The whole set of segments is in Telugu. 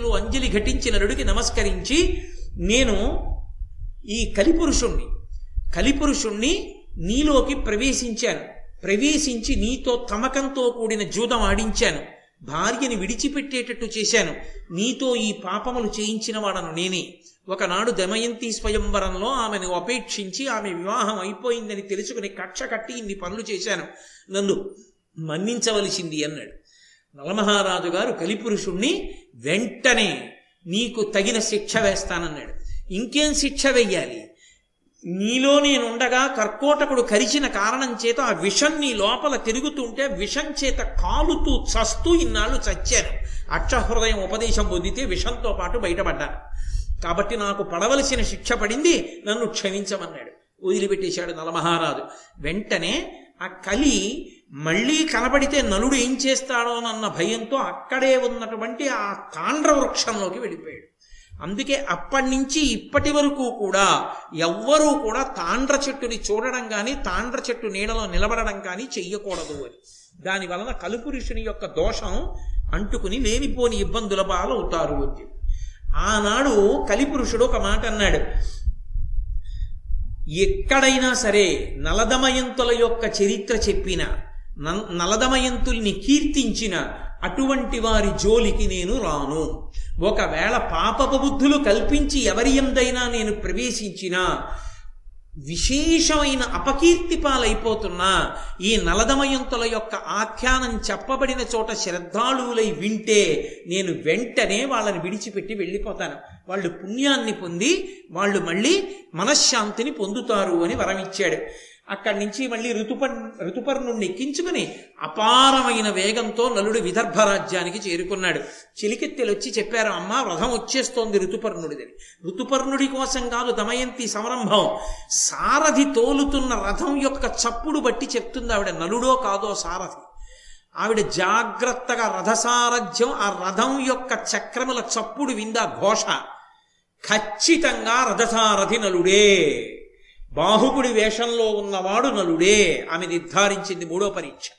చేతులు అంజలి ఘటించిన నడుకి నమస్కరించి నేను ఈ కలిపురుషుణ్ణి కలిపురుషుణ్ణి నీలోకి ప్రవేశించాను. ప్రవేశించి నీతో తమకంతో కూడిన జూదం ఆడించాను. భార్యని విడిచిపెట్టేటట్టు చేశాను. నీతో ఈ పాపములు చేయించిన వాడను నేనే. ఒకనాడు దమయంతి స్వయంవరంలో ఆమెను అపేక్షించి ఆమె వివాహం అయిపోయిందని తెలుసుకుని కక్ష కట్టి ఇన్ని పనులు చేశాను. నన్ను మన్నించవలసింది అన్నాడు. నలమహారాజు గారు కలిపురుషుణ్ణి వెంటనే నీకు తగిన శిక్ష వేస్తానన్నాడు. ఇంకేం శిక్ష వెయ్యాలి? నీలో నేనుండగా కర్కోటకుడు కరిచిన కారణం చేత ఆ విషం నీ లోపల తిరుగుతుంటే విషం చేత కాలుతూ చస్తూ ఇన్నాళ్ళు చచ్చాను. అక్షహృదయం ఉపదేశం పొందితే విషంతో పాటు బయటపడ్డాను కాబట్టి నాకు పడవలసిన శిక్ష పడింది నన్ను క్షమించమన్నాడు. వదిలిపెట్టేశాడు నలమహారాజు. వెంటనే ఆ కలి మళ్ళీ కనబడితే నలుడు ఏం చేస్తాడోనన్న భయంతో అక్కడే ఉన్నటువంటి ఆ తాండ్ర వృక్షంలోకి వెళ్ళిపోయాడు. అందుకే అప్పటి నుంచి ఇప్పటి వరకు కూడా ఎవ్వరూ కూడా తాండ్ర చెట్టుని చూడడం కానీ తాండ్ర చెట్టు నీడలో నిలబడడం కానీ చెయ్యకూడదు అని. దాని వలన కలుపురుషుని యొక్క దోషం అంటుకుని లేనిపోని ఇబ్బందుల పాలవుతారు అని ఆనాడు కలిపురుషుడు ఒక మాట అన్నాడు. ఎక్కడైనా సరే నలదమయంతుల యొక్క చరిత్ర చెప్పిన నలదమయంతుల్ని కీర్తించిన అటువంటి వారి జోలికి నేను రాను. ఒకవేళ పాపపు బుద్ధులు కల్పించి ఎవరి ఎందైనా నేను ప్రవేశించినా విశేషమైన అపకీర్తి పాలైపోతున్నా ఈ నలదమయంతుల యొక్క ఆఖ్యానం చెప్పబడిన చోట శ్రద్ధాళువులై వింటే నేను వెంటనే వాళ్ళని విడిచిపెట్టి వెళ్ళిపోతాను. వాళ్ళు పుణ్యాన్ని పొంది వాళ్ళు మళ్ళీ మనశ్శాంతిని పొందుతారు అని వరమిచ్చాడు. అక్కడి నుంచి మళ్ళీ ఋతుపర్ ఋతుపర్ణుణ్ణి ఎక్కించుకుని అపారమైన వేగంతో నలుడు విదర్భ రాజ్యానికి చేరుకున్నాడు. చిలికెత్తెలు వచ్చి చెప్పారు అమ్మ రథం వచ్చేస్తోంది ఋతుపర్ణుడిదని. ఋతుపర్ణుడి కోసం కాదు దమయంతి సంరంభం. సారథి తోలుతున్న రథం యొక్క చప్పుడు బట్టి చెప్తుంది ఆవిడ నలుడో కాదో సారథి. ఆవిడ జాగ్రత్తగా రథసారథ్యం ఆ రథం యొక్క చక్రముల చప్పుడు విందా ఘోష. ఖచ్చితంగా రథసారథి నలుడే. బాహుకుడి వేషంలో ఉన్నవాడు నలుడే. ఆమె నిర్ధారించింది మూడో పరీక్ష.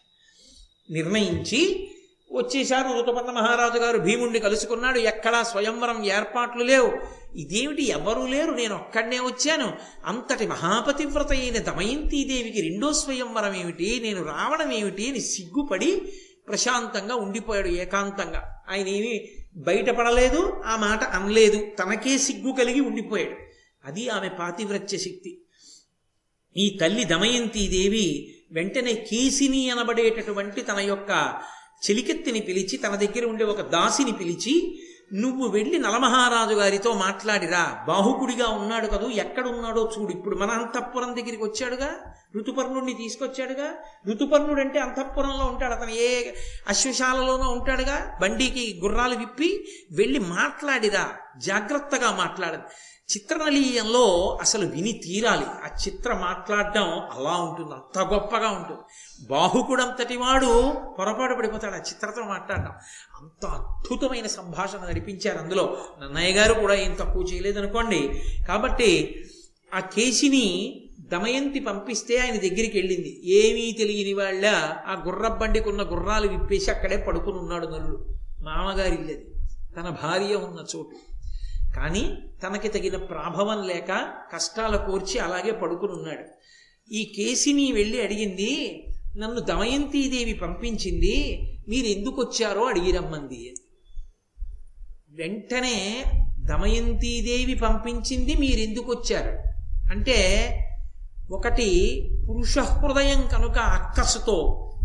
నిర్ణయించి వచ్చేశారు ఋతుపర్ణ మహారాజు గారు. భీముణ్ణి కలుసుకున్నాడు. ఎక్కడా స్వయంవరం ఏర్పాట్లు లేవు. ఇదేమిటి? ఎవరూ లేరు. నేను ఒక్కడనే వచ్చాను. అంతటి మహాపతివ్రత అయిన దమయంతీదేవికి రెండో స్వయంవరం ఏమిటి? నేను రావడం ఏమిటి అని సిగ్గుపడి ప్రశాంతంగా ఉండిపోయాడు ఏకాంతంగా. ఆయన ఏమీ బయటపడలేదు. ఆ మాట అనలేదు. తనకే సిగ్గు కలిగి ఉండిపోయాడు. అది ఆమె పాతివ్రత్య శక్తి. ఈ తల్లి దమయంతీదేవి వెంటనే కేసిని అనబడేటటువంటి తన యొక్క చెలికెత్తిని పిలిచి తన దగ్గర ఉండే ఒక దాసిని పిలిచి నువ్వు వెళ్ళి నలమహారాజు గారితో మాట్లాడిరా. బాహుకుడిగా ఉన్నాడు కదూ ఎక్కడున్నాడో చూడు. ఇప్పుడు మన అంతఃపురం దగ్గరికి వచ్చాడుగా? ఋతుపర్ణుడిని తీసుకొచ్చాడుగా? ఋతుపర్ణుడు అంటే అంతఃపురంలో ఉంటాడు. అతను ఏ అశ్వశాలలోనో ఉంటాడుగా? బండికి గుర్రాలు విప్పి వెళ్ళి మాట్లాడిరా. జాగ్రత్తగా మాట్లాడదు చిత్రనలీయంలో అసలు విని తీరాలి. చిత్ర మాట్లాడడం అలా ఉంటుంది అంత గొప్పగా ఉంటుంది. బాహుకుడంతటి వాడు పొరపాటు పడిపోతాడు ఆ చిత్రతో మాట్లాడడం. అంత అద్భుతమైన సంభాషణ నడిపించారు అందులో. నన్నయ్య గారు కూడా ఏం తక్కువ చేయలేదనుకోండి. కాబట్టి ఆ కేసిని దమయంతి పంపిస్తే ఆయన దగ్గరికి వెళ్ళింది. ఏమీ తెలియని వాళ్ళ ఆ గుర్రబండికి ఉన్న గుర్రాలు విప్పేసి అక్కడే పడుకుని ఉన్నాడు నల్లుడు మామగారి ఇల్లది తన భార్య ఉన్న చోటు. కానీ తనకి తగిన ప్రాభవం లేక కష్టాల కోర్చి అలాగే పడుకుని ఉన్నాడు. ఈ కేసిని వెళ్ళి అడిగింది నన్ను దమయంతీదేవి పంపించింది మీరు ఎందుకు వచ్చారో అడిగి రమ్మంది వెంటనే దమయంతీదేవి పంపించింది మీరు ఎందుకు వచ్చారు అంటే ఒకటి పురుష హృదయం కనుక అక్కసుతో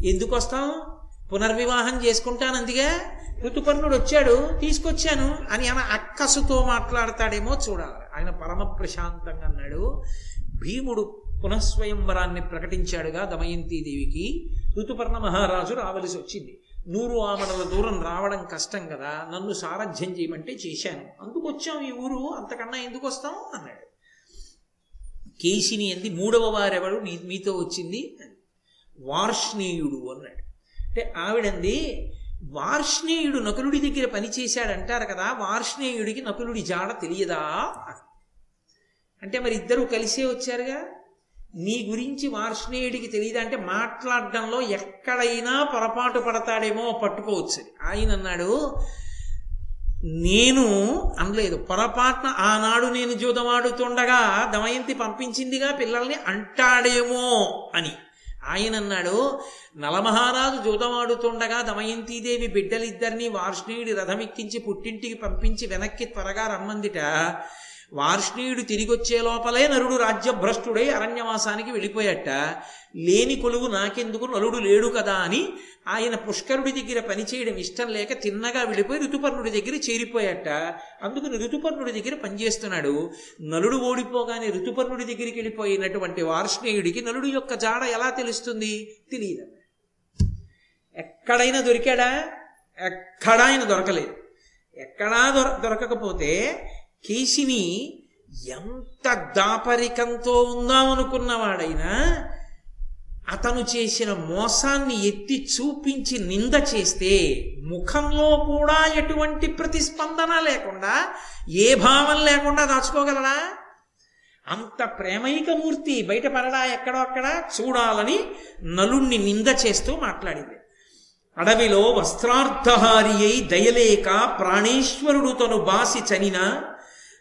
ఎందుకు వస్తాం పునర్వివాహం చేసుకుంటాను అందుగా ఋతుపర్ణుడు వచ్చాడు తీసుకొచ్చాను అని ఆయన అక్కసుతో మాట్లాడతాడేమో చూడాలి. ఆయన పరమ ప్రశాంతంగా అన్నాడు. భీముడు పునఃస్వయంవరాన్ని ప్రకటించాడుగా దమయంతీదేవికి. ఋతుపర్ణ మహారాజు రావలసి వచ్చింది. నూరు ఆమడల దూరం రావడం కష్టం కదా నన్ను సారథ్యం చేయమంటే చేశాను. అందుకు వచ్చాం ఈ ఊరు అంతకన్నా ఎందుకు వస్తాం? అన్నాడు. కేసిని అంది మూడవ వారెవడు మీతో వచ్చింది? వార్ష్ణేయుడు అన్నాడు. అంటే ఆవిడంది వార్ష్ణేయుడు నకులుడి దగ్గర పనిచేశాడంటారు కదా వార్ష్ణేయుడికి నకులుడి జాడ తెలియదా? అంటే మరి ఇద్దరు కలిసే వచ్చారుగా? నీ గురించి వార్ష్ణేయుడికి తెలియదా? అంటే మాట్లాడడంలో ఎక్కడైనా పొరపాటు పడతాడేమో పట్టుకోవచ్చు. ఆయన అన్నాడు నేను అనలేదు. పొరపాటున ఆనాడు నేను జూదమాడుతుండగా దమయంతి పంపించిందిగా పిల్లల్ని అంటాడేమో అని. ఆయన అన్నాడు నలమహారాజు జూదమాడుతుండగా దమయంతీదేవి బిడ్డలిద్దరినీ వార్ష్ణేయుడి రథమెక్కించి పుట్టింటికి పంపించి వెనక్కి త్వరగా రమ్మందిట. వార్ష్ణీయుడు తిరిగొచ్చే లోపలే నరుడు రాజ్యభ్రష్టుడై అరణ్యవాసానికి వెళ్ళిపోయాట. లేని కొలువు నాకెందుకు? నలుడు లేడు కదా అని ఆయన పుష్కరుడి దగ్గర పనిచేయడం ఇష్టం లేక తిన్నగా వెళ్ళిపోయి ఋతుపర్ణుడి దగ్గర చేరిపోయాట. అందుకని ఋతుపర్ణుడి దగ్గర పనిచేస్తున్నాడు. నలుడు ఓడిపోగానే ఋతుపర్ణుడి దగ్గరికి వెళ్ళిపోయినటువంటి వార్ష్ణేయుడికి నలుడు యొక్క జాడ ఎలా తెలుస్తుంది? తెలియదు ఎక్కడైనా దొరికాడా? ఎక్కడా ఆయన దొరకలేదు. ఎక్కడా దొర దొరకకపోతే కేసిని ఎంత దాపరికంతో ఉందామనుకున్నవాడైనా అతను చేసిన మోసాన్ని ఎత్తి చూపించి నింద చేస్తే ముఖంలో కూడా ఎటువంటి ప్రతిస్పందన లేకుండా ఏ భావం లేకుండా దాచుకోగలరా అంత ప్రేమైకమూర్తి బయటపడడా ఎక్కడో అక్కడ? చూడాలని నలుణ్ణి నింద చేస్తూ మాట్లాడింది. అడవిలో వస్త్రార్థహారి అయి దయలేక ప్రాణేశ్వరుడు తను బాసి చనిన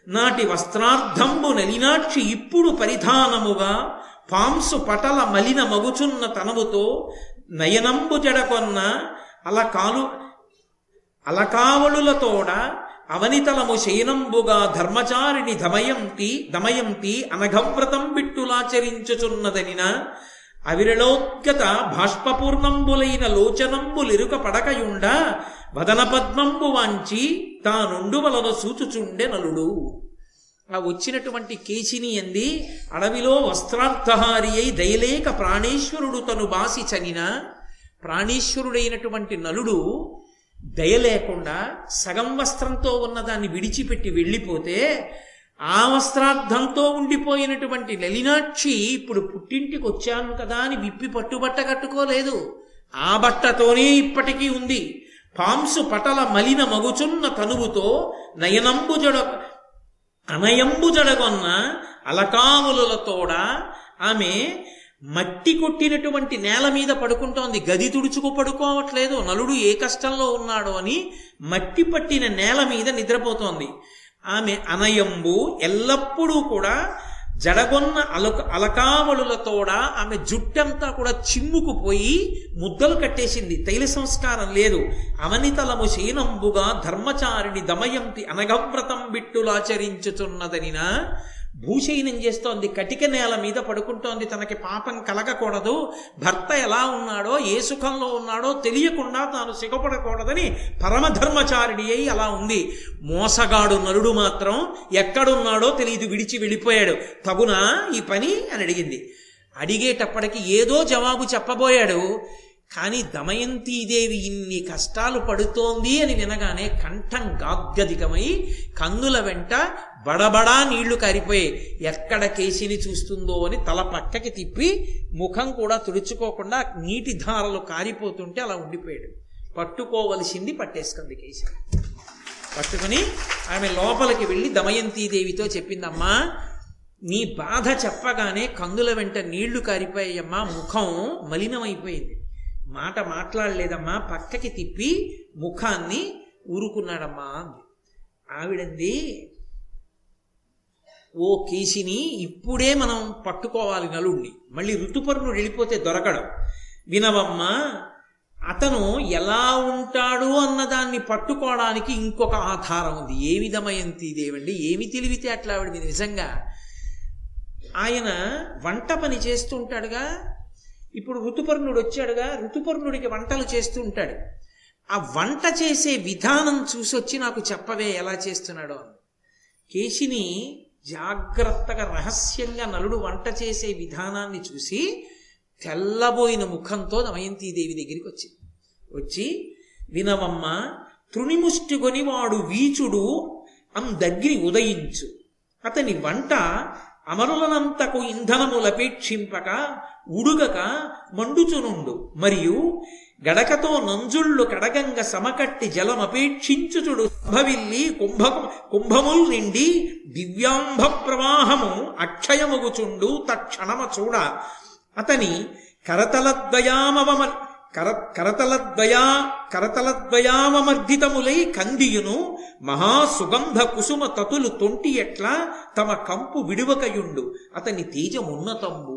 నాటి వస్త్రార్థంబు నలినాక్షి ఇప్పుడు పరిధానముగా పాంసు పటల మలిన మగుచున్న తనముతో నయనంబు జడకొన్న అలకాలు అలకావళులతోడ అవనితలము శయనంబుగా ధర్మచారిణి ధమయంతి దమయంతి అనఘవ్రతం బిట్టులాచరించుచున్నదనిన అవిరళోద్గత బాష్పపూర్ణంబులైన లోచనంబులిరుక పడకయుండ వదన పద్మంబు వాంచి తానుండు వలన సూచుచుండె నలుడు. ఆ వచ్చినటువంటి కేశిని అంది అడవిలో వస్త్రార్థహారి అయి దయలేక ప్రాణేశ్వరుడు తను బాసి చనిన ప్రాణేశ్వరుడైనటువంటి నలుడు దయలేకుండా సగం వస్త్రంతో ఉన్నదాన్ని విడిచిపెట్టి వెళ్ళిపోతే ఆ వస్త్రార్థంతో ఉండిపోయినటువంటి నలినాక్షి ఇప్పుడు పుట్టింటికి వచ్చాను కదా అని విప్పి పట్టుబట్ట కట్టుకోలేదు. ఆ బట్టతోనే ఇప్పటికీ ఉంది. పాంసు పటల మలిన మగుచున్న తనువుతో నయనంబు జడ అనయంబు జడగొన్న అలకాములతోడ ఆమె మట్టి కొట్టినటువంటి నేల మీద పడుకుంటోంది. గది తుడుచుకు పడుకోవట్లేదు. నలుడు ఏ కష్టంలో ఉన్నాడో అని మట్టి పట్టిన నేల మీద నిద్రపోతోంది. ఆమె అనయంబు ఎల్లప్పుడూ కూడా జడగొన్న అలక అలకావళులతోడ ఆమె జుట్టంతా కూడా చిమ్ముకుపోయి ముద్దలు కట్టేసింది. తైల సంస్కారం లేదు. అవనితలము శీనంబుగా ధర్మచారిణి దమయంతి అనగవ్రతం బిట్టులాచరించుచున్నదనిన భూశయనం చేస్తోంది కటిక నేల మీద పడుకుంటోంది తనకి పాపం కలగకూడదు. భర్త ఎలా ఉన్నాడో ఏ సుఖంలో ఉన్నాడో తెలియకుండా తాను సిగపడకూడదని పరమధర్మచారిణి అయి అలా ఉంది. మోసగాడు నరుడు మాత్రం ఎక్కడున్నాడో తెలియదు విడిచి వెళ్ళిపోయాడు. తగునా ఈ పని? అని అడిగింది. అడిగేటప్పటికి ఏదో జవాబు చెప్పబోయాడు. కానీ దమయంతీదేవి ఇన్ని కష్టాలు పడుతోంది అని వినగానే కంఠం గాగ్గదికమై కన్నుల వెంట బడబడా నీళ్ళు కారిపోయి ఎక్కడ కేసిని చూస్తుందో అని తల పక్కకి తిప్పి ముఖం కూడా తుడుచుకోకుండా నీటి ధారలు కారిపోతుంటే అలా ఉండిపోయాడు. పట్టుకోవలసింది పట్టేసుకుంది కేసి పట్టుకుని ఆమె లోపలికి వెళ్ళి దమయంతీదేవితో చెప్పిందమ్మా నీ బాధ చెప్పగానే కందుల వెంట నీళ్ళు కారిపోయాయమ్మా ముఖం మలినమైపోయింది. మాట మాట్లాడలేదమ్మా పక్కకి తిప్పి ముఖాన్ని ఊరుకున్నాడమ్మా అంది. ఆవిడంది ఓ కేసిని ఇప్పుడే మనం పట్టుకోవాలి నలుణ్ణి. మళ్ళీ ఋతుపర్ణుడు వెళ్ళిపోతే దొరకడం. వినవమ్మ అతను ఎలా ఉంటాడు అన్నదాన్ని పట్టుకోవడానికి ఇంకొక ఆధారం ఉంది. ఏ విధమయంతి దేవండి? ఏమి తెలివితే అట్లా ఆవిడ నిజంగా ఆయన వంట పని చేస్తూ ఉంటాడుగా ఇప్పుడు ఋతుపర్ణుడు వచ్చాడుగా. ఋతుపర్ణుడికి వంటలు చేస్తూ ఉంటాడు ఆ వంట చేసే విధానం చూసి వచ్చి నాకు చెప్పవే ఎలా చేస్తున్నాడో కేశిని జాగ్రత్తగా రహస్యంగా నలుడు వంట చేసే విధానాన్ని చూసి తెల్లబోయిన ముఖంతో దమయంతీదేవి దగ్గరికి వచ్చింది. వచ్చి వినవమ్మ తృణిముష్టికొని వాడు వీచుడు అందగ్గిరి ఉదయించు. అతని వంట అమరులనంతకు ఇంధనములపేక్షింపక ఉడుగక మండుచునుండు. మరియు గడకతో నంజుళ్ళు కడగంగ సమకట్టి జలమపేక్షించుచుడు భవిల్లి కుంభ కుంభముల్ నిండి దివ్యాంభ ప్రవాహము అక్షయముగుచుండు తక్షణమ చూడ. అతని కరతలద్వయామవమ కర కరతలద్వయా కరతలద్వయామర్దితములై కందియును మహాసుగంధ కుసుమ తతులు తొంటి ఎట్లా తమ కంపు విడువకయుండు. అతని తేజమున్నతంబు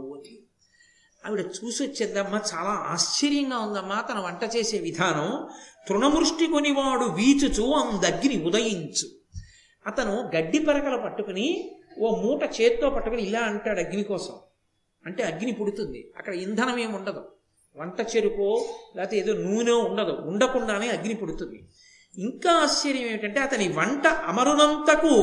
ఆవిడ చూసొచ్చేద్దమ్మా చాలా ఆశ్చర్యంగా ఉందమ్మా తన వంట చేసే విధానం. తృణమృష్టి కొనివాడు వీచుచు అందగ్ని ఉదయించు. అతను గడ్డి పరకలు పట్టుకుని ఓ మూట చేత్తో పట్టుకుని ఇలా అంటాడు అగ్ని కోసం. అంటే అగ్ని పుడుతుంది. అక్కడ ఇంధనం ఏమి ఉండదు వంట చెరుకో లేకపోతే ఏదో నూనె ఉండదు. ఉండకుండానే అగ్ని పుడుతుంది. ఇంకా ఆశ్చర్యం ఏమిటంటే అతని వంట అమరునంతకు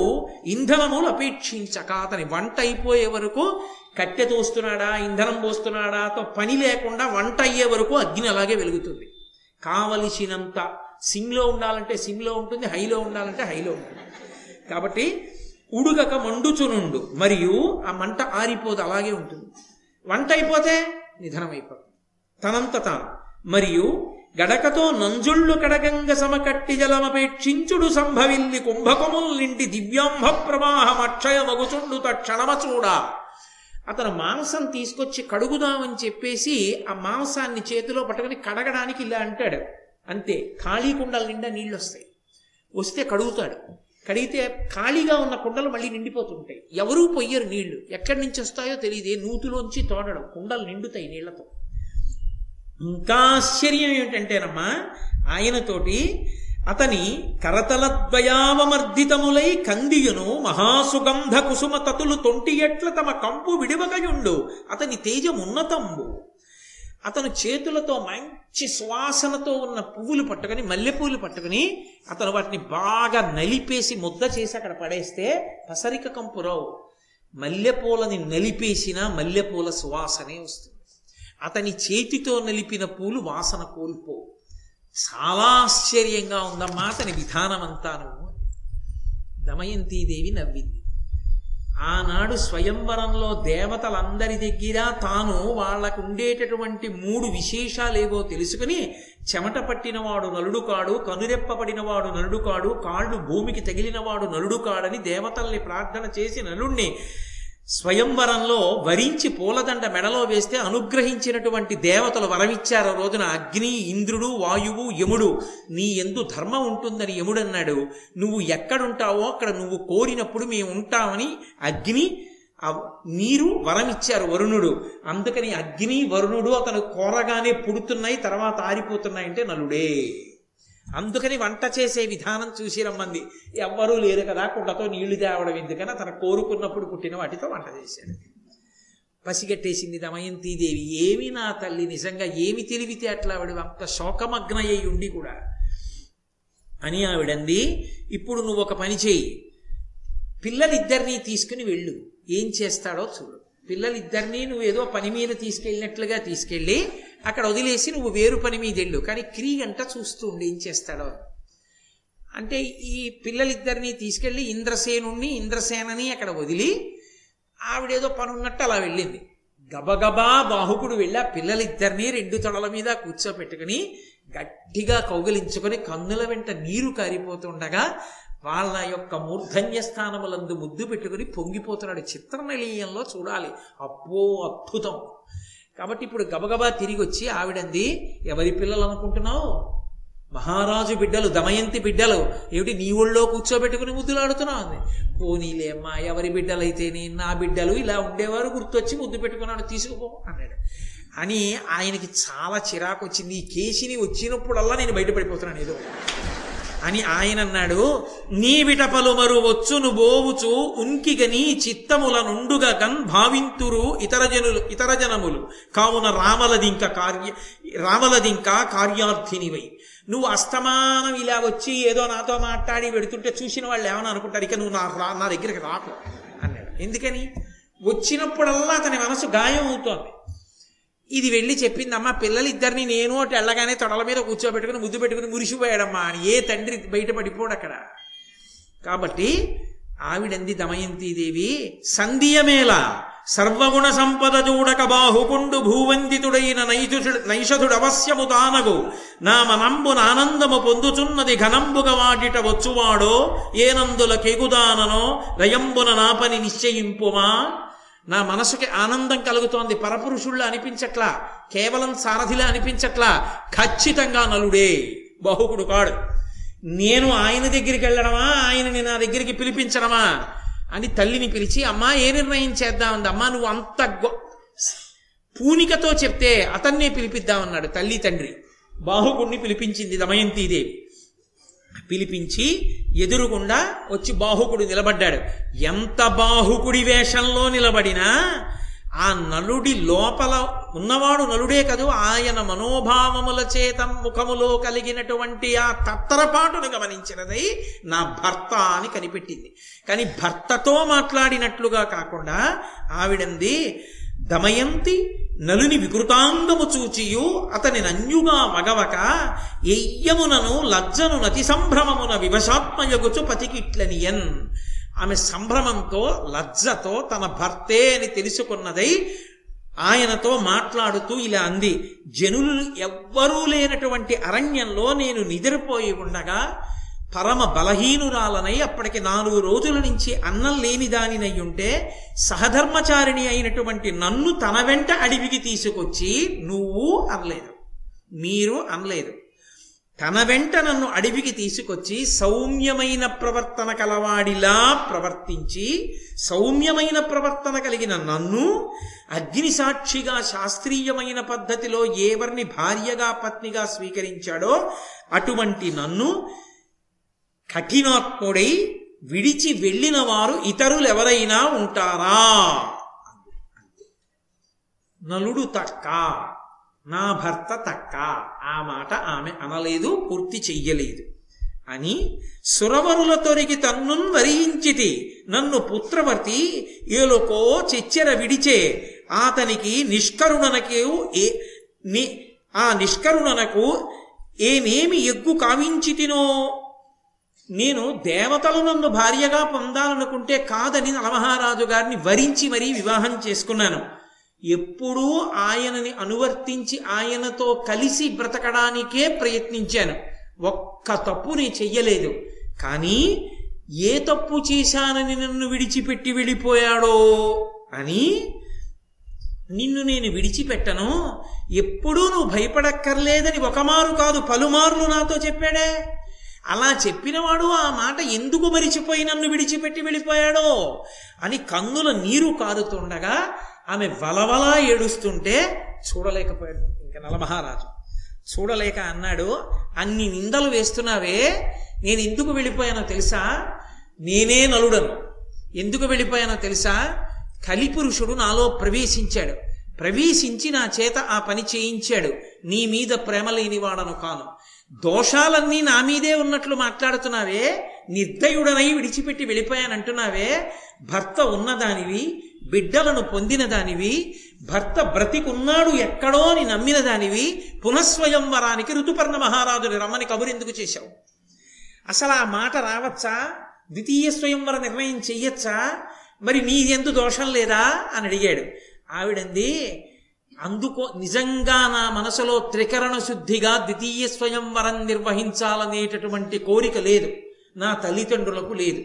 ఇంధనములు అపేక్షించక అతని వంట అయిపోయే వరకు కట్టె తోస్తున్నాడా ఇంధనం పోస్తున్నాడా తో పని లేకుండా వంట అయ్యే వరకు అగ్ని అలాగే వెలుగుతుంది. కావలసినంత సిమ్లో ఉండాలంటే సిమ్లో ఉంటుంది హైలో ఉండాలంటే హైలో ఉంటుంది. కాబట్టి ఉడుగక మండుచునుండు మరియు ఆ మంట ఆరిపోదు అలాగే ఉంటుంది. వంట అయిపోతే నిధనం అయిపోతుంది తనంత తాను మరియు గడకతో నంజుళ్ళు కడగంగ సమకట్టి జలమపేక్షించుడు సంభవిల్లి కుంభకముల్ నిండి దివ్యాంభ ప్రవాహం అక్షయ మగుచుండు తక్షణమ చూడ. అతను మాంసం తీసుకొచ్చి కడుగుదామని చెప్పేసి ఆ మాంసాన్ని చేతిలో పట్టుకుని కడగడానికి ఇలా అంటాడు. అంతే ఖాళీ కుండల నిండా నీళ్ళు వస్తాయి వస్తే కడుగుతాడు. కడిగితే ఖాళీగా ఉన్న కుండలు మళ్ళీ నిండిపోతుంటాయి. ఎవరూ పొయ్యరు నీళ్ళు. ఎక్కడి నుంచి వస్తాయో తెలియదు నూతులోంచి తోడడం. కుండలు నిండుతాయి నీళ్ళతో. ఇంకా ఆశ్చర్యం ఏమిటంటేనమ్మా ఆయనతోటి అతని కరతలద్వయావమర్దితములై కందియును మహాసుగంధ కుసుమ తతులు తొంటి ఎట్ల తమ కంపు విడివకయుండు. అతని తేజమున్నతంబు. అతను చేతులతో మంచి సువాసనతో ఉన్న పువ్వులు పట్టుకొని మల్లెపూలు పట్టుకొని అతను వాటిని బాగా నలిపేసి ముద్ద చేసి అక్కడ పడేస్తే పసరిక కంపురావు మల్లెపూలని నలిపేసిన మల్లెపూల సువాసనే వస్తుంది. అతని చేతితో నలిపిన పూలు వాసన కోల్పో. చాలా ఆశ్చర్యంగా ఉందమ్మా అతని విధానం అంతాను దమయంతీదేవి నవ్వింది. ఆనాడు స్వయంవరంలో దేవతలందరి దగ్గర తాను వాళ్ళకు ఉండేటటువంటి మూడు విశేషాలేవో తెలుసుకుని చెమట పట్టినవాడు నలుడు కాడు కనురెప్ప పడినవాడు నలుడు కాడు కాళ్ళు భూమికి తగిలినవాడు నలుడు కాడని దేవతల్ని ప్రార్థన చేసి నలుణ్ణి స్వయంవరంలో వరించి పూలదండ మెడలో వేస్తే అనుగ్రహించినటువంటి దేవతలు వరమిచ్చారు రోజున. అగ్ని ఇంద్రుడు వాయువు యముడు. నీ ఎందు ధర్మం ఉంటుందని యముడన్నాడు నువ్వు ఎక్కడుంటావో అక్కడ నువ్వు కోరినప్పుడు మేము ఉంటామని అగ్ని నీరు వరమిచ్చారు వరుణుడు. అందుకని అగ్ని వరుణుడు అతను కోరగానే పుడుతున్నాయి తర్వాత ఆరిపోతున్నాయంటే నలుడే. అందుకని వంట చేసే విధానం చూసి రమ్మంది. ఎవ్వరూ లేరు కదా కుండతో నీళ్ళు తేవడం ఎందుకని తన కోరుకున్నప్పుడు పుట్టిన వాటితో వంట చేశాడు. పసిగట్టేసింది దమయంతీదేవి ఏమి నా తల్లి నిజంగా ఏమి తెలివితే అట్లా ఆవిడ అంత శోకమగ్నయ్యి ఉండి కూడా? అని ఆవిడంది ఇప్పుడు నువ్వు ఒక పని చేయి. పిల్లలిద్దరినీ తీసుకుని వెళ్ళు. ఏం చేస్తాడో చూడు. పిల్లలిద్దరినీ నువ్వు ఏదో పని మీద తీసుకెళ్ళినట్లుగా తీసుకెళ్ళి అక్కడ వదిలేసి నువ్వు వేరు పని మీద వెళ్ళు కానీ క్రీగంట చూస్తూ ఉండి ఏం చేస్తాడో. అంటే ఈ పిల్లలిద్దరినీ తీసుకెళ్ళి ఇంద్రసేనుణ్ణి ఇంద్రసేనని అక్కడ వదిలి ఆవిడేదో పనున్నట్టు అలా వెళ్ళింది. గబగబా బాహుకుడు వెళ్ళి ఆ పిల్లలిద్దరినీ రెండు తొడల మీద కూర్చోపెట్టుకుని గట్టిగా కౌగిలించుకొని కన్నుల వెంట నీరు కారిపోతుండగా వాళ్ళ యొక్క మూర్ధన్య స్థానములందు ముద్దు పెట్టుకుని పొంగిపోతున్నాడు. చిత్రనలీయంలో చూడాలి. అబ్బో అద్భుతం! కాబట్టి ఇప్పుడు గబగబా తిరిగి వచ్చి ఆవిడంది ఎవరి పిల్లలు అనుకుంటున్నావు? మహారాజు బిడ్డలు దమయంతి బిడ్డలు ఏమిటి నీ ఒళ్ళో కూర్చోబెట్టుకుని ముద్దులాడుతున్నావు అంది. ఎవరి అమ్మా ఎవరి బిడ్డలైతేనే నా బిడ్డలు ఇలా ఉండేవారు గుర్తొచ్చి ముద్దు పెట్టుకున్నాడు తీసుకుపో అన్నాడు. అని ఆయనకి చాలా చిరాకు వచ్చింది ఈ కేసిని వచ్చినప్పుడల్లా నేను బయటపడిపోతున్నాను ఏదో. అని ఆయన అన్నాడు నీవిట పలుమరు వచ్చును బోవుచు ఉన్కిగని చిత్తముల నుండుగా గన్ భావింతురు ఇతర జనులు ఇతర జనములు. కావున రామలదింక కార్య రామలదింక కార్యార్థినివై. నువ్వు అస్తమానం ఇలా వచ్చి ఏదో నాతో మాట్లాడి పెడుతుంటే చూసిన వాళ్ళు ఏమని అనుకుంటారు? ఇక నువ్వు నా రా నా దగ్గరికి రాకు అన్నాడు. ఎందుకని? వచ్చినప్పుడల్లా అతని మనసు గాయం అవుతోంది ఇది వెళ్ళి చెప్పిందమ్మా పిల్లలిద్దరిని నేను అటు వెళ్ళగానే తొడల మీద కూర్చోబెట్టుకుని ముద్దు పెట్టుకుని మురిసిపోయాడమ్మా అని. ఏ తండ్రి బయటపడిపోడు అక్కడ. కాబట్టి ఆవిడంది దమయంతీదేవి సంధియమేల సర్వగుణ సంపద చూడక బాహుకుండు భూవందితుడైన నైజుడు నైషధుడు అవశ్యము తానగు. నా మనంబు ఆనందము పొందుచున్నది ఘనంబుగ వాటిట వచ్చువాడో ఏనందుల కెగుదాననో రయంబున నాపని నిశ్చయింపుమా? నా మనసుకి ఆనందం కలుగుతోంది. పరపురుషుళ్ళు అనిపించట్లా. కేవలం సారథిలా అనిపించట్లా. ఖచ్చితంగా నలుడే. బాహుకుడు కాడు. నేను ఆయన దగ్గరికి వెళ్ళడమా? ఆయనని నా దగ్గరికి పిలిపించడమా? అని తల్లిని పిలిచి అమ్మా ఏ నిర్ణయం చేద్దామంది అమ్మా నువ్వు అంత గొ- పూనికతో చెప్తే అతన్నే పిలిపిద్దామన్నాడు తల్లి తండ్రి. బాహుకుడిని పిలిపించింది దమయంతీదేవి. పిలిపించి ఎదురుగుండా వచ్చి బాహుకుడు నిలబడ్డాడు. ఎంత బాహుకుడి వేషంలో నిలబడినా ఆ నలుడి లోపల ఉన్నవాడు నలుడే కదూ ఆయన మనోభావముల చేత ముఖములో కలిగినటువంటి ఆ తత్తరపాటును గమనించినదై నా భర్త అని కనిపెట్టింది. కానీ భర్తతో మాట్లాడినట్లుగా కాకుండా ఆవిడంది దమయంతి నలుని వికృతాంగము చూచియు అతని నన్యుగా మగవక ఎయ్యమునను లజ్జను నతి సంభ్రమమున వివశాత్మయగుచు పతికిట్లనియన్. ఆమె సంభ్రమంతో లజ్జతో తన భర్తే అని తెలుసుకున్నదై ఆయనతో మాట్లాడుతూ ఇలా అంది జనులు ఎవ్వరూ లేనటువంటి అరణ్యంలో నేను నిద్రపోయి ఉండగా పరమ బలహీనురాలనై అప్పటికి నాలుగు రోజుల నుంచి అన్నం లేని దానినై ఉంటే సహధర్మచారిణి అయినటువంటి నన్ను తన వెంట అడవికి తీసుకొచ్చి నువ్వు అనలేదు. మీరు అనలేదు. తన వెంట నన్ను అడవికి తీసుకొచ్చి సౌమ్యమైన ప్రవర్తన కలవాడిలా ప్రవర్తించి సౌమ్యమైన ప్రవర్తన కలిగిన నన్ను అగ్ని సాక్షిగా శాస్త్రీయమైన పద్ధతిలో ఎవరిని భార్యగా పత్నిగా స్వీకరించాడో అటువంటి నన్ను కఠినాత్ముడై విడిచి వెళ్ళిన వారు ఇతరులు ఎవరైనా ఉంటారా? నలుడు తక్క నా భర్త తక్క. ఆ మాట ఆమె అనలేదు పూర్తి చెయ్యలేదు. అని సురవరుల తొరిగి తన్నున్ వరించితి నన్ను పుత్రవర్తి ఏలోకో చెచ్చెర విడిచే. అతనికి నిష్కరుణనకు ఏ ని ఆ నిష్కరుణనకు ఏమేమి ఎగ్గు కావించితినో? నేను దేవతలనందు భార్యగా పొందాలనుకుంటే కాదని నలమహారాజు గారిని వరించి మరీ వివాహం చేసుకున్నాను. ఎప్పుడూ ఆయనని అనువర్తించి ఆయనతో కలిసి బ్రతకడానికే ప్రయత్నించాను. ఒక్క తప్పు నేను చెయ్యలేదు. కానీ ఏ తప్పు చేశానని నన్ను విడిచిపెట్టి వెళ్ళిపోయాడో అని నిన్ను నేను విడిచిపెట్టను. ఎప్పుడూ నువ్వు భయపడక్కర్లేదని ఒకమారు కాదు పలుమార్లు నాతో చెప్పాడే. అలా చెప్పినవాడు ఆ మాట ఎందుకు మరిచిపోయి నన్ను విడిచిపెట్టి వెళ్ళిపోయాడో? అని కన్నుల నీరు కారుతుండగా ఆమె వలవలా ఏడుస్తుంటే చూడలేకపోయాడు ఇంకా నలమహారాజు. చూడలేక అన్నాడు అన్ని నిందలు వేస్తున్నావే నేను ఎందుకు వెళ్ళిపోయానో తెలుసా? నేనే నలుడను. ఎందుకు వెళ్ళిపోయానో తెలుసా? కలిపురుషుడు నాలో ప్రవేశించాడు. ప్రవేశించి నా చేత ఆ పని చేయించాడు. నీ మీద ప్రేమ లేనివాడను కాను. దోషాలన్నీ నా మీదే ఉన్నట్లు మాట్లాడుతున్నావే నిర్దయుడనై విడిచిపెట్టి వెళ్ళిపోయానంటున్నావే భర్త ఉన్నదానివి బిడ్డలను పొందిన దానివి భర్త బ్రతికున్నాడు ఎక్కడో అని నమ్మిన దానివి పునఃస్వయంవరానికి ఋతుపర్ణ మహారాజుని రమ్మని కబురెందుకు చేశావు? అసలు ఆ మాట రావచ్చా? ద్వితీయ స్వయంవర నిర్ణయం చెయ్యొచ్చా? మరి నీ ఎందు దోషం లేదా? అని అడిగాడు. ఆవిడంది అందుకో నిజంగా నా మనసులో త్రికరణ శుద్ధిగా ద్వితీయ స్వయంవరం నిర్వహించాలనేటటువంటి కోరిక లేదు. నా తల్లిదండ్రులకు లేదు.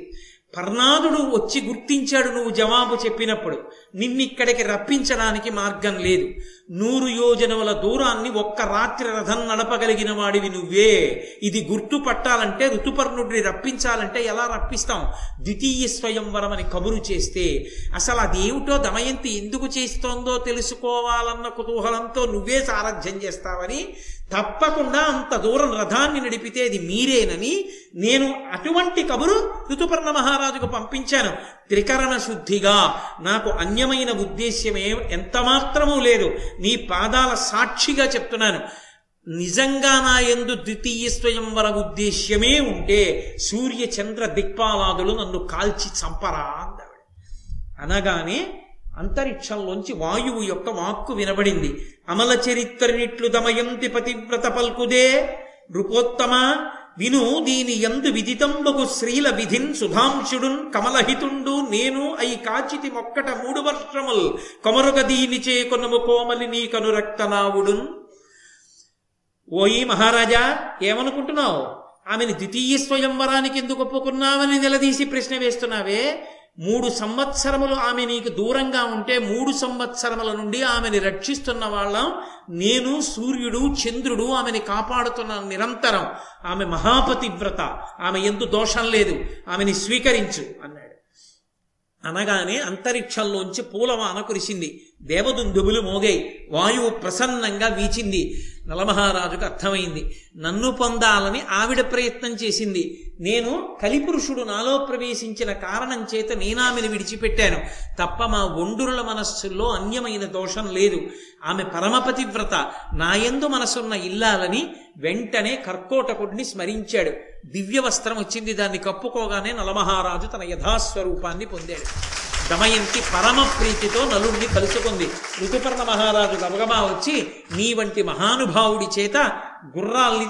పర్ణాదుడు వచ్చి గుర్తించాడు నువ్వు జవాబు చెప్పినప్పుడు. నిన్నిక్కడికి రప్పించడానికి మార్గం లేదు. నూరు యోజనముల దూరాన్ని ఒక్క రాత్రి రథం నడపగలిగిన వాడివి నువ్వే. ఇది గుర్తుపట్టాలంటే ఋతుపర్ణుడిని రప్పించాలంటే ఎలా రప్పిస్తాం? ద్వితీయ స్వయంవరం అని కబురు చేస్తే అసలు అదేమిటో దమయంతి ఎందుకు చేస్తోందో తెలుసుకోవాలన్న కుతూహలంతో నువ్వే సారథ్యం చేస్తావని తప్పకుండా అంత దూరం రథాన్ని నడిపితే అది మీరేనని నేను అటువంటి కబురు ఋతుపర్ణ మహారాజుకు పంపించాను. త్రికరణ శుద్ధిగా. నాకు అన్యమైన ఉద్దేశ్యమే ఎంత మాత్రమూ లేదు. నీ పాదాల సాక్షిగా చెప్తున్నాను. నిజంగా నా ఎందు ద్వితీయ స్వయంవర ఉద్దేశ్యమే ఉంటే సూర్య చంద్ర దిక్పాలాదులు నన్ను కాల్చి చంపరా అందావిడ అనగానే అంతరిక్షంలోంచి వాయువు యొక్క వాక్కు వినబడింది. అమల చరిత్రనిట్లు దమయంతి పతివ్రత పల్కుదే. నృపోత్తమ విను దీని ఎందు విదితంబగు శ్రీల విధిన్ సుధాంశుడున్ కమలహితుండు నేను అయి కాచితి మొక్కట మూడు వర్షముల్ కొమరుగ దీని కొనము కోమలి నీ కనురక్తనావుడున్ ఓయి మహారాజా ఏమనుకుంటున్నావు? ఆమెను ద్వితీయ స్వయంవరానికి ఎందుకు ఒప్పుకున్నావని నిలదీసి ప్రశ్న వేస్తున్నావే? మూడు సంవత్సరములు ఆమె నీకు దూరంగా ఉంటే మూడు సంవత్సరముల నుండి ఆమెని రక్షిస్తున్న వాళ్ళం. నేను సూర్యుడు చంద్రుడు ఆమెని కాపాడుతున్న నిరంతరం. ఆమె మహాపతివ్రత. ఆమె ఎందు దోషం లేదు. ఆమెని స్వీకరించు అన్నాడు. అనగానే అంతరిక్షంలోంచి పూలవాన కురిసింది. దేవదుందుబులు మోగాయి. వాయువు ప్రసన్నంగా వీచింది. నలమహారాజుకు అర్థమైంది. నన్ను పొందాలని ఆవిడ ప్రయత్నం చేసింది. నేను కలిపురుషుడు నాలో ప్రవేశించిన కారణం చేత నేనామెను విడిచిపెట్టాను. తప్ప మా ఒండురుల మనస్సుల్లో అన్యమైన దోషం లేదు. ఆమె పరమపతివ్రత నాయందు మనసున్న ఇల్లాలని వెంటనే కర్కోటకుడిని స్మరించాడు. దివ్య వస్త్రం వచ్చింది. దాన్ని కప్పుకోగానే నలమహారాజు తన యథాస్వరూపాన్ని పొందాడు. దమయంతి పరమ ప్రీతితో నలుణ్ణి కలుసుకుంది. ఋతుపర్ణ మహారాజు గబగబా వచ్చి నీ వంటి మహానుభావుడి చేత గుర్రాల్ని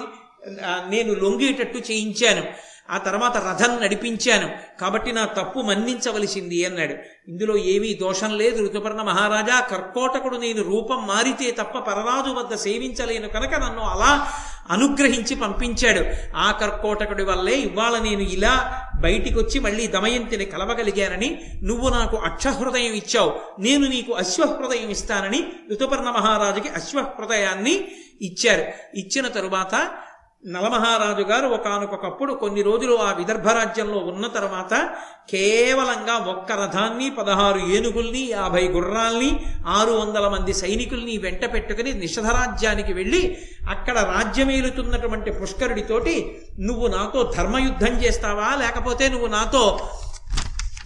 నేను లొంగేటట్టు చేయించాను. ఆ తర్వాత రథం నడిపించాను. కాబట్టి నా తప్పు మన్నించవలసింది అన్నాడు. ఇందులో ఏమీ దోషం లేదు ఋతుపర్ణ మహారాజా. కర్కోటకుడు నేను రూపం మారితే తప్ప పరరాజు వద్ద సేవించలేను కనుక నన్ను అలా అనుగ్రహించి పంపించాడు. ఆ కర్కోటకుడి వల్లే ఇవాళ నేను ఇలా బయటికి వచ్చి మళ్ళీ దమయంతిని కలవగలిగానని నువ్వు నాకు అక్షహృదయం ఇచ్చావు నేను నీకు అశ్వహృదయం ఇస్తానని ఋతుపర్ణ మహారాజుకి అశ్వహృదయాన్ని ఇచ్చారు. ఇచ్చిన తరువాత నలమహారాజు గారు ఒకనకొకప్పుడు కొన్ని రోజులు ఆ విదర్భ రాజ్యంలో ఉన్న తర్వాత కేవలంగా ఒక్క రథాన్ని పదహారు ఏనుగుల్ని యాభై గుర్రాల్ని ఆరు వందల మంది సైనికుల్ని వెంట పెట్టుకుని నిషధరాజ్యానికి వెళ్ళి అక్కడ రాజ్యమేలుతున్నటువంటి పుష్కరుడితోటి నువ్వు నాతో ధర్మయుద్ధం చేస్తావా? లేకపోతే నువ్వు నాతో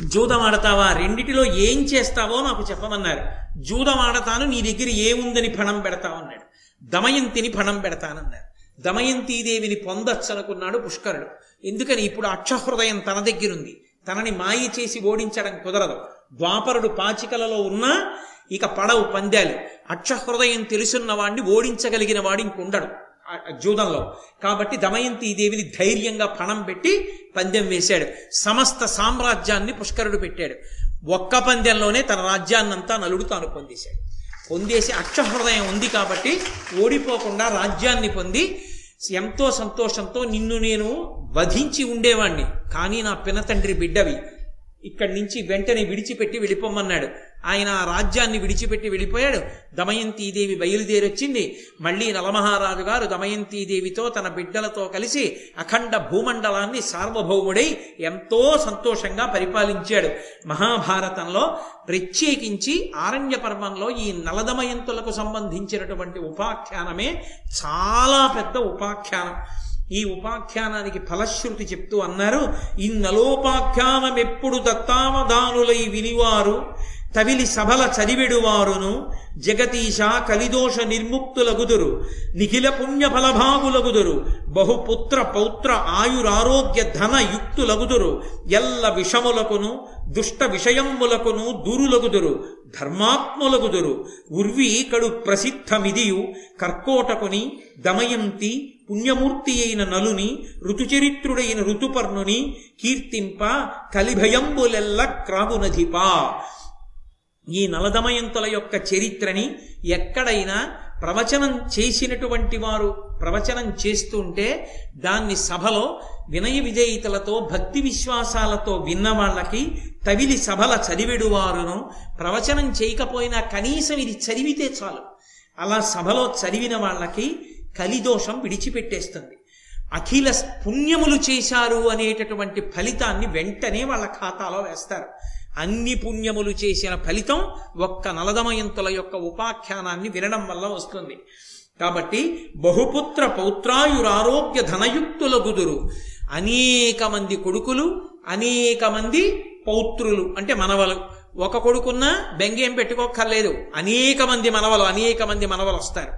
జూదమాడతావా? రెండిటిలో ఏం చేస్తావో నాకు చెప్పమన్నారు. జూదమాడతాను నీ దగ్గర ఏముందని ఫణం పెడతావన్నాడు. దమయంతిని ఫణం పెడతానన్నాడు దమయంతీదేవిని పొందచ్చనుకున్నాడు పుష్కరుడు. ఎందుకని ఇప్పుడు అక్షహృదయం తన దగ్గరుంది. తనని మాయ చేసి ఓడించడం కుదరదు. ద్వాపరుడు పాచికలలో ఉన్నా ఇక పడవు పందాలు. అక్షహృదయం తెలుసున్నవాడిని ఓడించగలిగిన వాడు ఇంకుండడు జూదంలో. కాబట్టి దమయంతి దేవిని ధైర్యంగా పణం పెట్టి పందెం వేశాడు. సమస్త సామ్రాజ్యాన్ని పుష్కరుడు పెట్టాడు. ఒక్క పందెంలోనే తన రాజ్యాన్నంతా నలుడు తాను పొందేశాడు. పొందేసి అక్షహృదయం ఉంది కాబట్టి ఓడిపోకుండా రాజ్యాన్ని పొంది ఎంతో సంతోషంతో నిన్ను నేను వధించి ఉండేవాణ్ణి. కానీ నా పినతండ్రి బిడ్డవి ఇక్కడి నుంచి వెంటనే విడిచిపెట్టి వెళ్ళిపోమన్నాడు ఆయన ఆ రాజ్యాన్ని విడిచిపెట్టి వెళ్ళిపోయాడు. దమయంతీదేవి బయలుదేరొచ్చింది. మళ్ళీ నలమహారాజు గారు దమయంతీదేవితో తన బిడ్డలతో కలిసి అఖండ భూమండలాన్ని సార్వభౌముడై ఎంతో సంతోషంగా పరిపాలించాడు. మహాభారతంలో ప్రత్యేకించి ఆరణ్య పర్వంలో ఈ నలదమయంతులకు సంబంధించినటువంటి ఉపాఖ్యానమే చాలా పెద్ద ఉపాఖ్యానం. ఈ ఉపాఖ్యానానికి ఫలశ్రుతి చెప్తూ అన్నారు ఈ నలోపాఖ్యానం ఎప్పుడు దత్తావధానులై వినివారు. తవిలి సభల చదివిడువారును జగతీశ కలిదోష నిర్ముక్తులగుదురు నిఖిల పుణ్య ఫలభాగులగుదురు బహుపుత్ర పౌత్ర ఆయురారోగ్య ధన యుక్తులగుదురు ఎల్ల విషములకును దుష్ట విషయములకును దూరులగుదురు ధర్మాత్ములగుదురు. ఉర్వీకడు ప్రసిద్ధమిదియు కర్కోటకుని దమయంతి పుణ్యమూర్తి అయిన నలుని ఋతుచరిత్రుడైన ఋతుపర్ణుని కీర్తింప కలిభయంబులెల్ల క్రాగునధిపా. ఈ నలదమయంతుల యొక్క చరిత్రని ఎక్కడైనా ప్రవచనం చేసినటువంటి వారు ప్రవచనం చేస్తుంటే దాన్ని సభలో వినయ విజయితలతో భక్తి విశ్వాసాలతో విన్న వాళ్ళకి తవిలి సభల చదివెడువారును ప్రవచనం చేయకపోయినా కనీసం ఇది చదివితే చాలు. అలా సభలో చదివిన వాళ్ళకి కలిదోషం విడిచిపెట్టేస్తుంది. అఖిల పుణ్యములు చేశారు అనేటటువంటి ఫలితాన్ని వెంటనే వాళ్ళ ఖాతాలో వేస్తారు. అన్ని పుణ్యములు చేసిన ఫలితం ఒక్క నలదమయంతుల యొక్క ఉపాఖ్యానాన్ని వినడం వల్ల వస్తుంది. కాబట్టి బహుపుత్ర పౌత్రాయురారోగ్య ధనయుక్తుల గుదురు. అనేక మంది కొడుకులు అనేక మంది పౌత్రులు. అంటే మనవలు. ఒక కొడుకున్నా బెంగేం పెట్టుకోక్కర్లేదు. అనేక మంది మనవలు అనేక మంది మనవలు వస్తారు.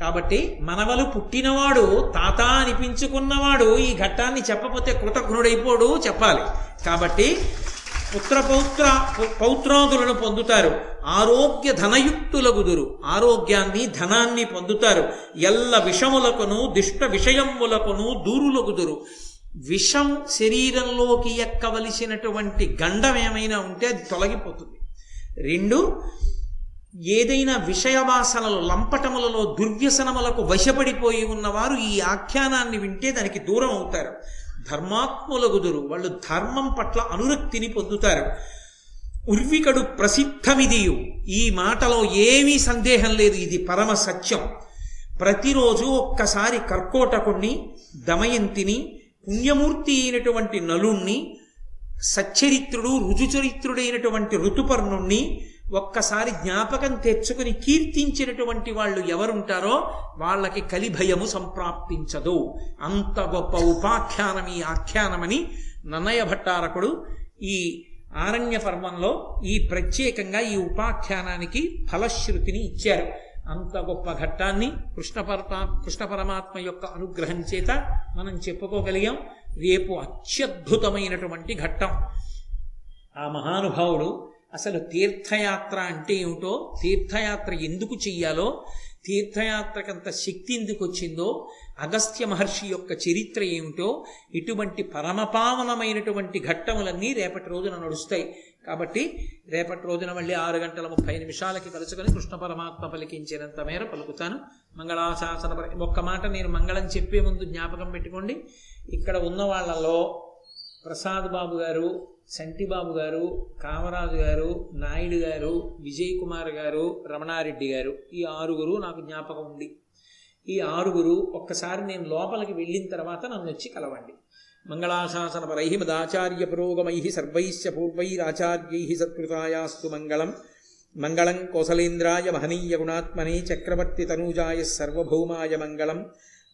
కాబట్టి మనవలు పుట్టినవాడు తాత అనిపించుకున్నవాడు ఈ ఘట్టాన్ని చెప్పపోతే కృతజ్ఞుడైపోడు చెప్పాలి. కాబట్టి పుత్ర పౌత్ర పౌత్రాదులను పొందుతారు. ఆరోగ్య ధనయుక్తులగుదురు. ఆరోగ్యాన్ని ధనాన్ని పొందుతారు. ఎల్ల విషములకును దుష్ట విషయములకును దూరులగుదురు. విషం శరీరంలోకి ఎక్కవలసినటువంటి గండం ఏమైనా ఉంటే అది తొలగిపోతుంది. రెండు ఏదైనా విషయవాసనలు లంపటములలో దుర్వ్యసనములకు వశపడిపోయి ఉన్నవారు ఈ ఆఖ్యానాన్ని వింటే దానికి దూరం అవుతారు ధర్మాత్ములగుదురు. వాళ్ళు ధర్మం పట్ల అనురక్తిని పొందుతారు. ఉర్వికడు ప్రసిద్ధమిదియు. ఈ మాటలో ఏమీ సందేహం లేదు. ఇది పరమ సత్యం. ప్రతిరోజు ఒక్కసారి కర్కోటకుణ్ణి దమయంతిని పుణ్యమూర్తి అయినటువంటి నలుణ్ణి సచ్చరిత్రుడు రుజుచరిత్రుడైనటువంటి ఋతుపర్ణుణ్ణి ఒక్కసారి జ్ఞాపకం తెచ్చుకుని కీర్తించినటువంటి వాళ్ళు ఎవరుంటారో వాళ్ళకి కలిభయము సంప్రాప్తించదు. అంత గొప్ప ఉపాఖ్యానం ఈ ఆఖ్యానమని నన్నయ భట్టారకుడు ఈ ఆరణ్య పర్వంలో ఈ ప్రత్యేకంగా ఈ ఉపాఖ్యానానికి ఫలశ్రుతిని ఇచ్చారు. అంత గొప్ప ఘట్టాన్ని కృష్ణ కృష్ణ పరమాత్మ యొక్క అనుగ్రహం చేత మనం చెప్పుకోగలిగాం. రేపు అత్యద్భుతమైనటువంటి ఘట్టం. ఆ మహానుభావుడు అసలు తీర్థయాత్ర అంటే ఏమిటో తీర్థయాత్ర ఎందుకు చెయ్యాలో తీర్థయాత్రకంత శక్తి ఎందుకు వచ్చిందో అగస్త్య మహర్షి యొక్క చరిత్ర ఏమిటో ఇటువంటి పరమపావనమైనటువంటి ఘట్టములన్నీ రేపటి రోజున నడుస్తాయి. కాబట్టి రేపటి రోజున మళ్ళీ ఆరు గంటల ముప్పై నిమిషాలకి కలుసుకొని కృష్ణ పరమాత్మ పలికించినంత మేర పలుకుతాను. మంగళాశాసన ఒక్క మాట నేను మంగళం చెప్పే ముందు జ్ఞాపకం పెట్టుకోండి. ఇక్కడ ఉన్న వాళ్ళలో ప్రసాద్ బాబు గారు సంటిబాబు గారు కామరాజు గారు నాయుడు గారు విజయ్ కుమార్ గారు రమణారెడ్డి గారు. ఈ ఆరుగురు నాకు జ్ఞాపకం ఉంది. ఈ ఆరుగురు ఒక్కసారి నేను లోపలికి వెళ్ళిన తర్వాత నన్ను వచ్చి కలవండి. మంగళాశాసన పరై మదాచార్య పురోగమై సర్వైశ్చ పూర్వైరాచార్యై సత్కృతాయాస్తు మంగళం. మంగళం కోసలేంద్రాయ మహనీయ గుణాత్మనే చక్రవర్తి తనూజాయ సర్వభౌమాయ మంగళం.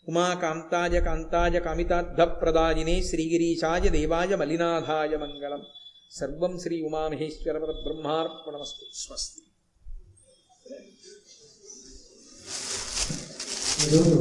ఉమాకాంతాయ కాంతాయ కామితార్థప్రదాయినే శ్రీగిరీశాయ దేవాయ మలినాథాయ మంగళం. సర్వం శ్రీ ఉమామహేశ్వర బ్రహ్మార్పణమస్తు స్వస్తి. ఈరోజు